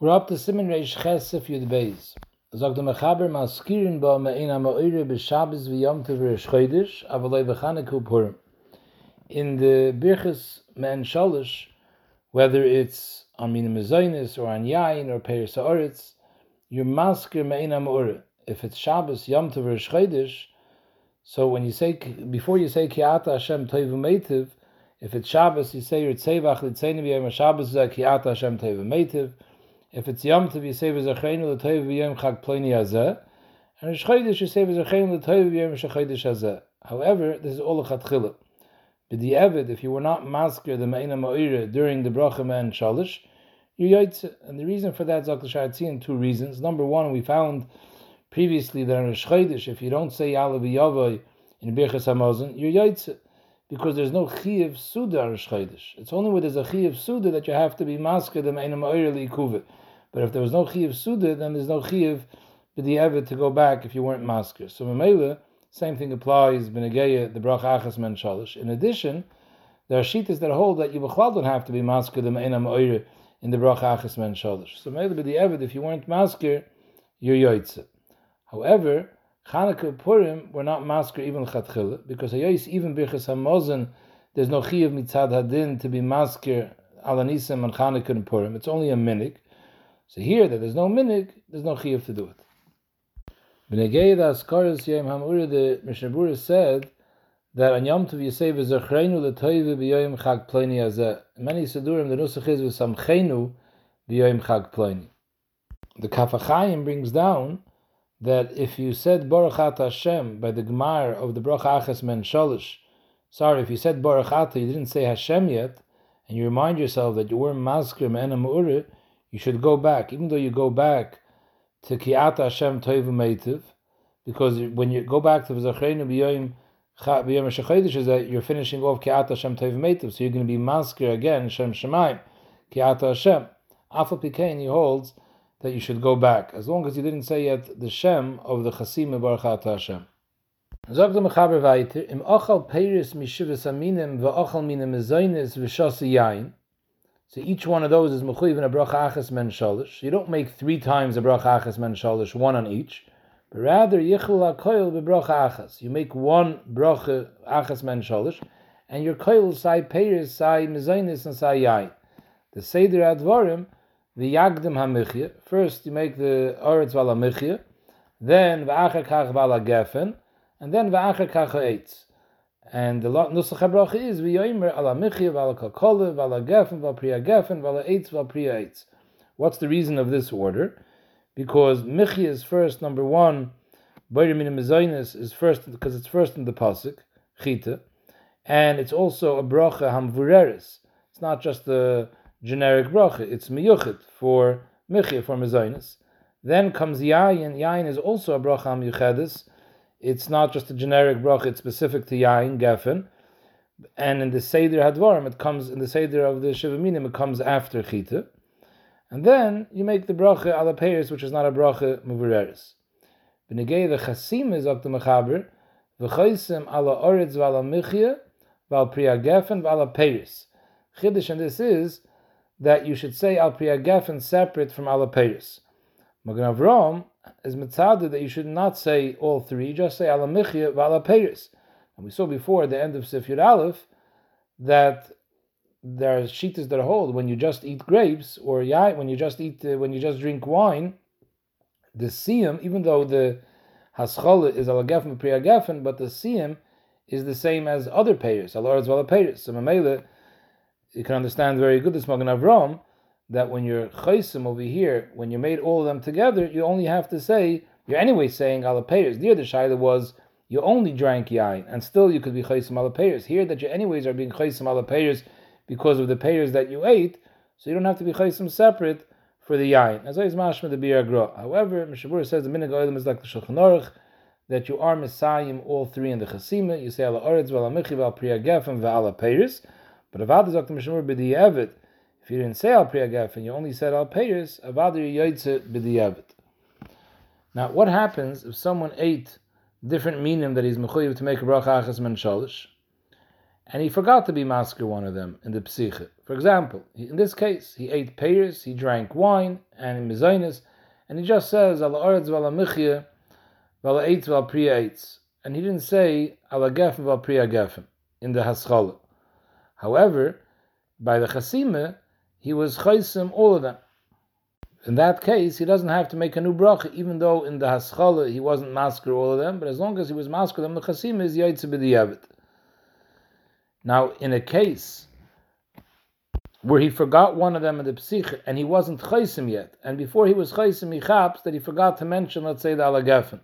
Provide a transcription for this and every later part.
We're up to Simon Reish Yud Beis. Zog Mechaber Maskirin Ba V'Yom Rish Chodesh Avalei. In the Birchas Me'en Shalish, whether it's on Mina Mezainis or on Yain or Peir Sa'oritz, you're Maskir Me'ina Ma'ire. If it's Shabbos Yom Tov Rish Chodesh, so when you say, before you say Ki'ata Hashem Toivu Meitiv, if it's Shabbos, you say Yitzevach Litzeinu B'Yom Shabbos Zeh Ki'ata Hashem Toivu Meitiv. If it's Yom Tov, you say V'Zacheinu L'Toiv V'Yom Chag Ploni Hazeh. And Rosh Chodesh, you say V'Zacheinu L'Toiv V'Yom Shechodesh Hazeh. However, this is all a Chatchila. Evid, if you were not masker the Me'ina Ma'ira during the Bracha Me'en Shalish, you yoitze. And the reason for that, Zak L'Shayatzian, two reasons. Number one, we found previously that in Rosh Chodesh, if you don't say Yalav V'Yavai in Birchas HaMazon, you're yoitze. Because there's no Chiyav Suda Rosh. It's only when there's a Chiyav Suda that you have to be masker the Me'ina Ma'ira Li'ikuvet. But if there was no Chiyav Suda, then there's no Chiyav B'di'evet to go back if you weren't masker. So Mamela, same thing applies, B'negeya, the Brach Achas Men Shalish. In addition, there are Shitas that hold that you B'chlal don't have to be masker the Me'ina Ma'ira in the Brach Achas Men Shalish. So Mamela B'di'evet, if you weren't masker, you're Yoitze. However, Chanukah Purim were not masker even Chatchila, because Hayos, even Birchas HaMozen, there's no Chiyav Mitzad Hadin to be masker Alanisim and Chanukah and Purim. It's only a minig. So here, that there's no minig, there's no Chiyav to do it. B'negei the Askaris Yom Hamura, the Mishnah said that on Yom Tov Yisei v'zachreinu l'toivu b'yoyim chag pleni hazeh. Many Sidurim, the Nusach is v'samcheinu b'yoyim chag pleni. The Kaf HaChaim brings down that if you said Baruch Hashem by the Gemar of the Baruch Achas Men Shalish, sorry, if you said Baruch you didn't say Hashem yet, and you remind yourself that you weren't Maskir Me'ena Mu'ure, you should go back, even though you go back to Ki'ata Hashem Toivu Meitiv, because when you go back to V'Zachreinu B'Yoyim B'Yom is that you're finishing off Ki'ata Hashem Toivu Meitiv, so you're going to be Maskir again, Shem Shemaim, Ki'ata Hashem. Afal he holds that you should go back, as long as you didn't say yet the Shem of the Chasim Baruch Hashem. Zog Yain, so each one of those is mechuyev in a bracha achas men shalish. You don't make three times a bracha achas men shalish, one on each, but rather yichul hakoil bebracha achas. You make one bracha achas men shalish, and your koil sai peiris, sai mezainis, and sai yain. The seder advarim the yagdim hamichya. First, you make the oretz vala michya, then va'acher kach vala gefen, and then va'acher kach eitz. And the nusach habracha is v'yoymer ala michya vala kakole vala gefen vala priya gefen vala eitz vala priya eitz. What's the reason of this order? Because michya is first, number one, boyer min is first because it's first in the pasuk chita, and it's also a bracha hamvureris. It's not just the generic bracha. It's miyuchit for michya for mezainis. Then comes yayin. Yayin is also a bracha miyuchedis. It's not just a generic bracha. It's specific to yayin gefen. And in the seder hadvarim, it comes in the seder of the shivaminim. It comes after chita. And then you make the bracha ala peiris, which is not a bracha muvereris. B'negei the chasim is up the mechaber v'chaisim ala oritz v'ala michya v'al priya gefen v'ala peiris. Chiddush and this is that you should say Al Priya Gefen separate from Al Peiris. Magen Avram is mitzaded that you should not say all three, just say Al Michya Val Peiris. And we saw before at the end of Sifyud Aleph that there are shitas that hold when you just eat grapes or yeah, when you just eat uh, when you just drink wine, the siyam, even though the haschol is al gefen priya gefen, but the siyam is the same as other payers, al oretz val. So mamela you can understand very good this Magen Avram that when you're chaysim over here, when you made all of them together, you only have to say you're anyway saying alapayers. The other shaila was you only drank yain, and still you could be chaysim alapayers. Here that you anyways are being chaysim alapayers because of the payers that you ate, so you don't have to be chaysim separate for the yain. As always, mashma the bir However, Mishnah says the minig is like the shulchan aruch that you are messiahim all three in the chasima. You say ala oretz v'ala michi v'al priya gefen payers. But Avad is Dr. Mishmur b'di'evet. If you didn't say al priyagaf and you only said al peiris, Avad yoytze b'di'evet. Now, what happens if someone ate different minim that he's mechuyev to make a bracha achas men and he forgot to be masker one of them in the psiche. For example, in this case, he ate pears, he drank wine, and mezainis, and he just says, Ala oretz vala michya, vala eitz val priya eitz. And he didn't say, Ala gefen val priya gefen, in the haschala. However, by the chasime, he was chaysim all of them. In that case, he doesn't have to make a new bracha, even though in the haschala he wasn't masker all of them, but as long as he was masker them, the chasime is yaitze b'diyavet. Now, in a case where he forgot one of them in the psich and he wasn't chaysim yet, and before he was chaysim, he chaps that he forgot to mention, let's say, the alagafen.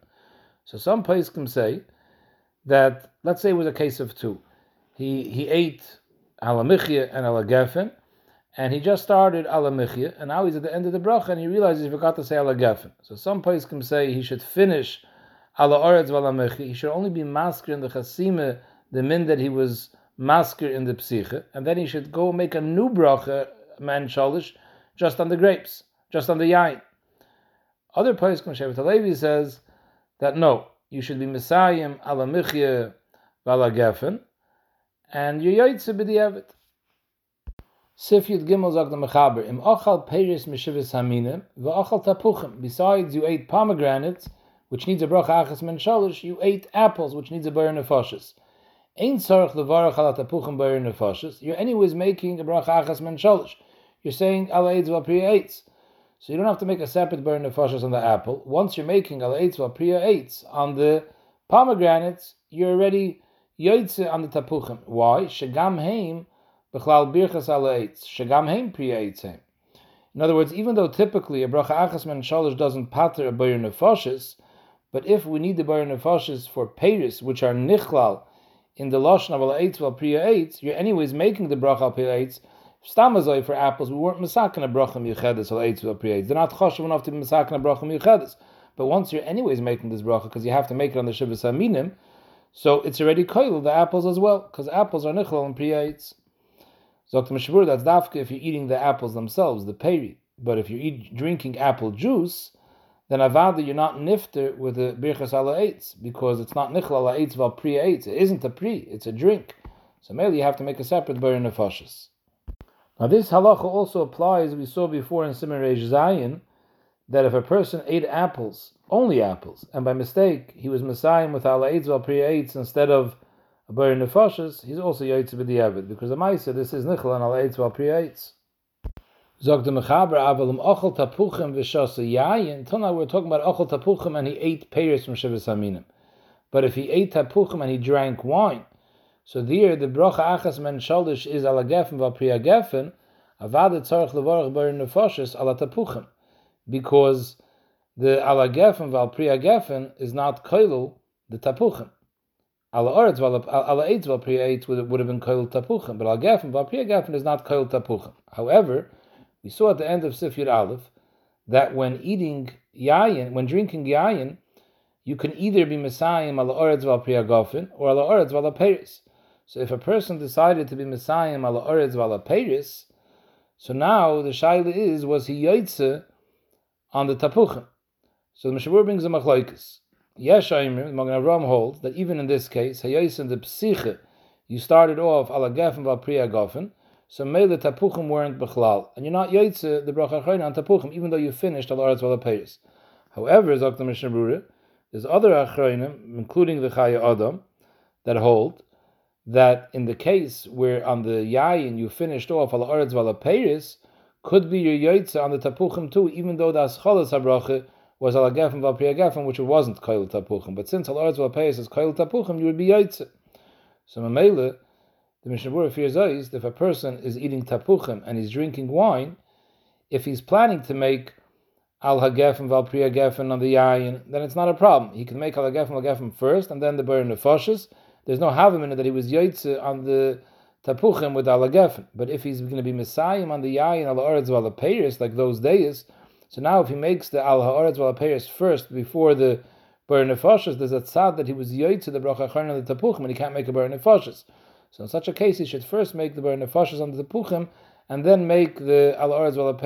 So some can say that, let's say it was a case of two. He he ate alamichya and alagafen, and he just started alamichya, and now he's at the end of the bracha, and he realizes he forgot to say alagafen. So some place can say he should finish ala oretz. He should only be masker in the chasime, the min that he was masker in the psiche, and then he should go make a new bracha, man shalish, just on the grapes, just on the yain. Other place, Shevet Halevi says that no, you should be Messiah ala michya vala gefen, and you yoytze b'di'evet. Sif Yud Gimel zog the Mechaber, im ochal peris mishivis haminim, v'ochal tapuchim. Besides, you ate pomegranates, which needs a bracha achas men shalish, you ate apples, which needs a bar nefashis. Ein tzarech levarach al tapuchim bar nefashis. You're anyways making a bracha achas men shalish. You're saying al eitz val priya eitz. So you don't have to make a separate bar nefashis on the apple. Once you're making al eitz val priya eitz on the pomegranates, you're already yoytze on the tapuchim. Why? Shagam heim b'chlal birchas al eitz. Shagam heim priya eitz In other words, even though typically a bracha achas men doesn't pater a bar nefashis, but if we need the bar nefashis for peiris, which are nichlal, in the lashon of al eitz val priya eitz, you're anyways making the bracha al priya eitz. Stamazoi for apples, we weren't masakin a bracha miyuchedes al eitz val priya eitz. They're not choshev enough to be masakin a bracha miyuchedes. But once you're anyways making this bracha, because you have to make it on the shivas aminim, so it's already koil the apples as well, because apples are nichol and priya eitz. Zok Mishmur, that's dafka if you're eating the apples themselves, the peri. But if you're eat, drinking apple juice, then avada you're not nifter with the birchas ala eitz because it's not nichla ala eitz val pri eitz. It isn't a pri, it's a drink. So maybe you have to make a separate bar nefashis. Now this halacha also applies. We saw before in Simon Zayin that if a person ate apples, only apples, and by mistake he was messiah with ala eitz val pri eitz instead of a bar nefashis, he's also yaitz b'diavad because the ma'isa this is nichla and ala eitz val pri eitz. Zog Mechaber Aval im Ochel Tapuchim v'shasa yayin. Until now we're talking about Ochel Tapuchim and he ate pears from Shivas Aminim. But if he ate Tapuchim and he drank wine, so there the Brocha Achas Men Shaldish is ala Gefen va Priya Gefen, Avad Tzarech Levarach Bar Nefoshes ala Tapuchim. Because the ala Gefen val Priya Gefen is not Koilul, the Tapuchim. Ala Oretz val ala Eitz val Priya Eitz would have been Koilul Tapuchim, but ala Gefen val Priya Gefen is not Koilul Tapuchim. However, we saw at the end of Sifir Aleph that when eating yayin, when drinking yayin, you can either be Messiah ala oretz val priagofin or ala oretz val peris. So if a person decided to be Messiah ala oretz val peris, so now the shaila is was he yaitze on the tapuchim. So the Mishabur brings a machlokes. Yesh Aimer, Magen Avram holds that even in this case, hayais in the psiche, you started off ala gefen val priagofin, so mele tapuchim weren't bechlal, and you're not yaitze the bracha achayna on tapuchim, even though you finished al aretz valapayis. However, Zok the Mishnah Brura, there's other achroinim, including the Chayei Adam, that hold that in the case where on the yayin you finished off al aretz valapayis, could be your yaitze on the tapuchim too, even though the aschalas habracha was al agafim val priyagafim, which it wasn't koil tapuchim. But since al aretz valapayis is koil tapuchim, you would be yaitze. So mamela the Mishnah fears that if a person is eating tapuchim and he's drinking wine, if he's planning to make al hagefen val priya gefen on the yayin, then it's not a problem. He can make al hagefen al gefen first and then the burn nefoshes. There's no havim in it that he was yaitze on the tapuchim with al hagefen. But if he's going to be messiah on the yayin al haaretz val like those days, so now if he makes the al haaretz val peiris first before the burn nefoshes, there's a tzad that he was yaitze the bracha on the tapuchim and he can't make a burn nefoshes. So in such a case, he should first make the bar nefashas on the puchim, and then make the al oretz val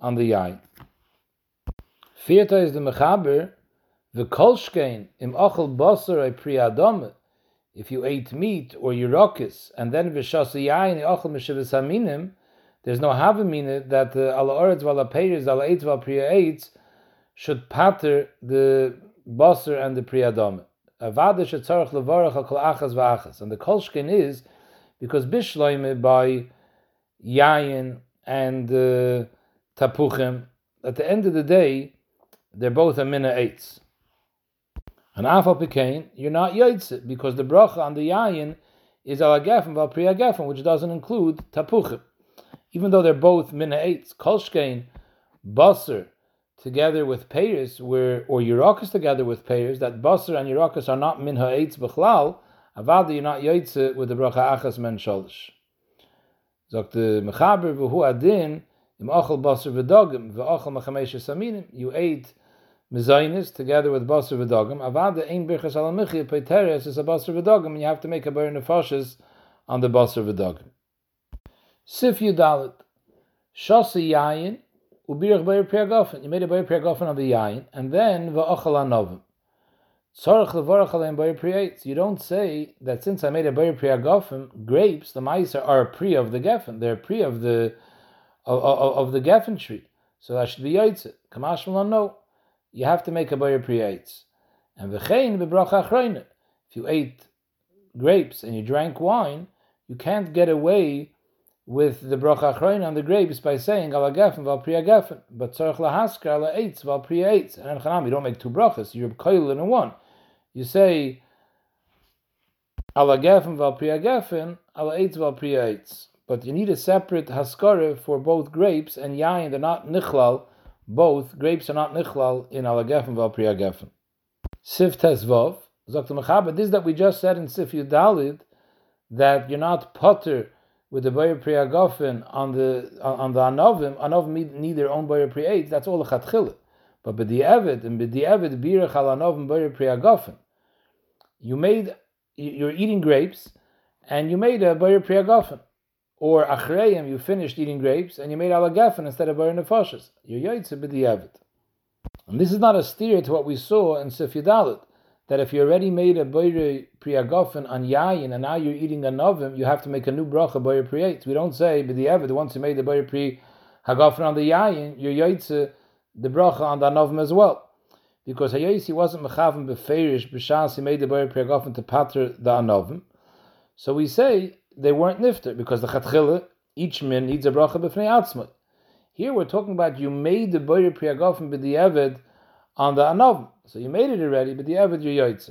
on the yain. Vierta is the mechaber, the kolshkein im ochel basar a priadome, if you ate meat or yirokis, and then v'shasa yayin ochel mishivas haminim, there's no havamina that the ala oretz vala peiris ala eitz val priya eitz should patter the basar and the priyadam. Avada shetzarach levarach kol achas v'achas. And the kolshkin is because bishloime by yayin and uh, tapuchim, at the end of the day, they're both a mina eitz. And afal pekain, you're not yaitze because the bracha on the yayin is ala gefen val priya gefen, which doesn't include tapuchim. Even though they're both mina eitz, kolshkein, basar, together with payers, where or yirakas together with payers, that basar and yirakas are not min ha'etz b'chlal, avada you're not yaitze with the bracha achas men sholish. Zok the mechaber v'hu adin im achal basar v'dogim v'achal mechamesh saminim. You ate mezainis together with basar v'dogim. Avada ein birchas alamichi peiteres is a basar v'dogim, and you have to make a bar nefashis on the basar v'dogim. Sif yudalit shasi yayin ubirach bayir priyagofen. You made a priyagofen of the yayin, and then v'achal anovim. Tzorach levorach alein priyates. You don't say that since I made a bayir priyagofen, grapes, the ma'aser are a pri of the geffen. They're a pri of the of, of, of the geffen tree. So that should be yaitze. Kamash no. You have to make a priyates. And v'chein achroine. If you ate grapes and you drank wine, you can't get away with the bracha achroin on the grapes by saying ala gefen val priya but tzarich lahasker ala eitz val priya eitz. And chanam, you don't make two brachas, you're koil in one. You say ala gefen val priya eitz val priya eitz. But you need a separate haskara for both grapes and yain. They're not nichlal. Both grapes are not nichlal in ala gefen val priya gefen. Sif tesvav. Zokta mechaber. This that we just said in Sif Yudalid, that you're not potter with the Bayer Priyagofen on the on the Anovim, Anovim need their own Bayer Priyait, that's all the Chatchila. But the Evid and the Evid Birach al Anovim Bayer Priyagofen. You made you're eating grapes and you made a Bayer Priyagofen. Or Achreim, you finished eating grapes and you made Alagafen instead of Bayer Nefashas. You're Yaitze B'di'evid. And this is not a steer to what we saw in Sif Yudalit that if you already made a boire priyagofen on yayin and now you're eating a novim, you have to make a new bracha boire priyat. We don't say, the ones who made the boire pri hagofen on the yayin, you're the bracha on the novim as well. Because Hayesi wasn't mechaven beferish b'shas he made the boire priyagofen to pater the anovim. So we say they weren't nifter because the chatchila each min needs a bracha b'fnei atzmut. Here we're talking about you made the boire priyagofen b'di'eved on the anovim. So you made it already, but the Eved you yoytze.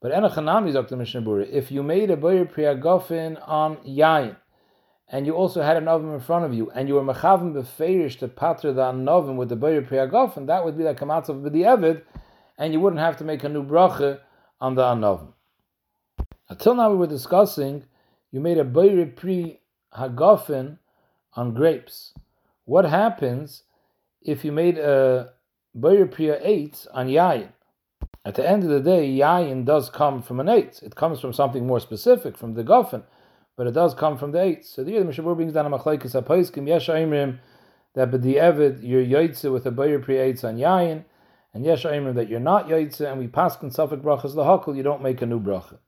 But Enochanami is up to Mishnah. If you made a Boyer Priyagofin on Yain, and you also had an oven in front of you, and you were Mechavim Beferish to patra the Anovim with the Boyer Priyagofin, that would be like a Matzav with the Eved, and you wouldn't have to make a new bracha on the Anovim. Until now we were discussing, you made a Boyer Pri Hagofin on grapes. What happens if you made a Boyer Priya 8 on Yayin. At the end of the day, Yayin does come from an 8. It comes from something more specific, from the Gofen, but it does come from the 8. So the Mishabur brings down a Machlaikis HaPaiskim, Yesh Aimrim, that but the Evid, you're Yaitse with a Boyer Priya 8 on Yayin, and Yesh Aimrim that you're not Yaitse, and we pass in Safek Brachas Lahakal, you don't make a new bracha.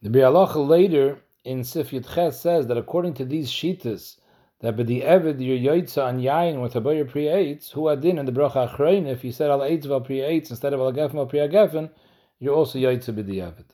The Biur Halacha later in Sif Ches says that according to these Shitas, that by the Eved your Yoitza on Yain with a Boyer Pri Eitz, who adin in the Bracha Achrein, if you said Al Eitz Val instead of Al Gefen Val Pri Gefen, you're also Yoitza the Eved.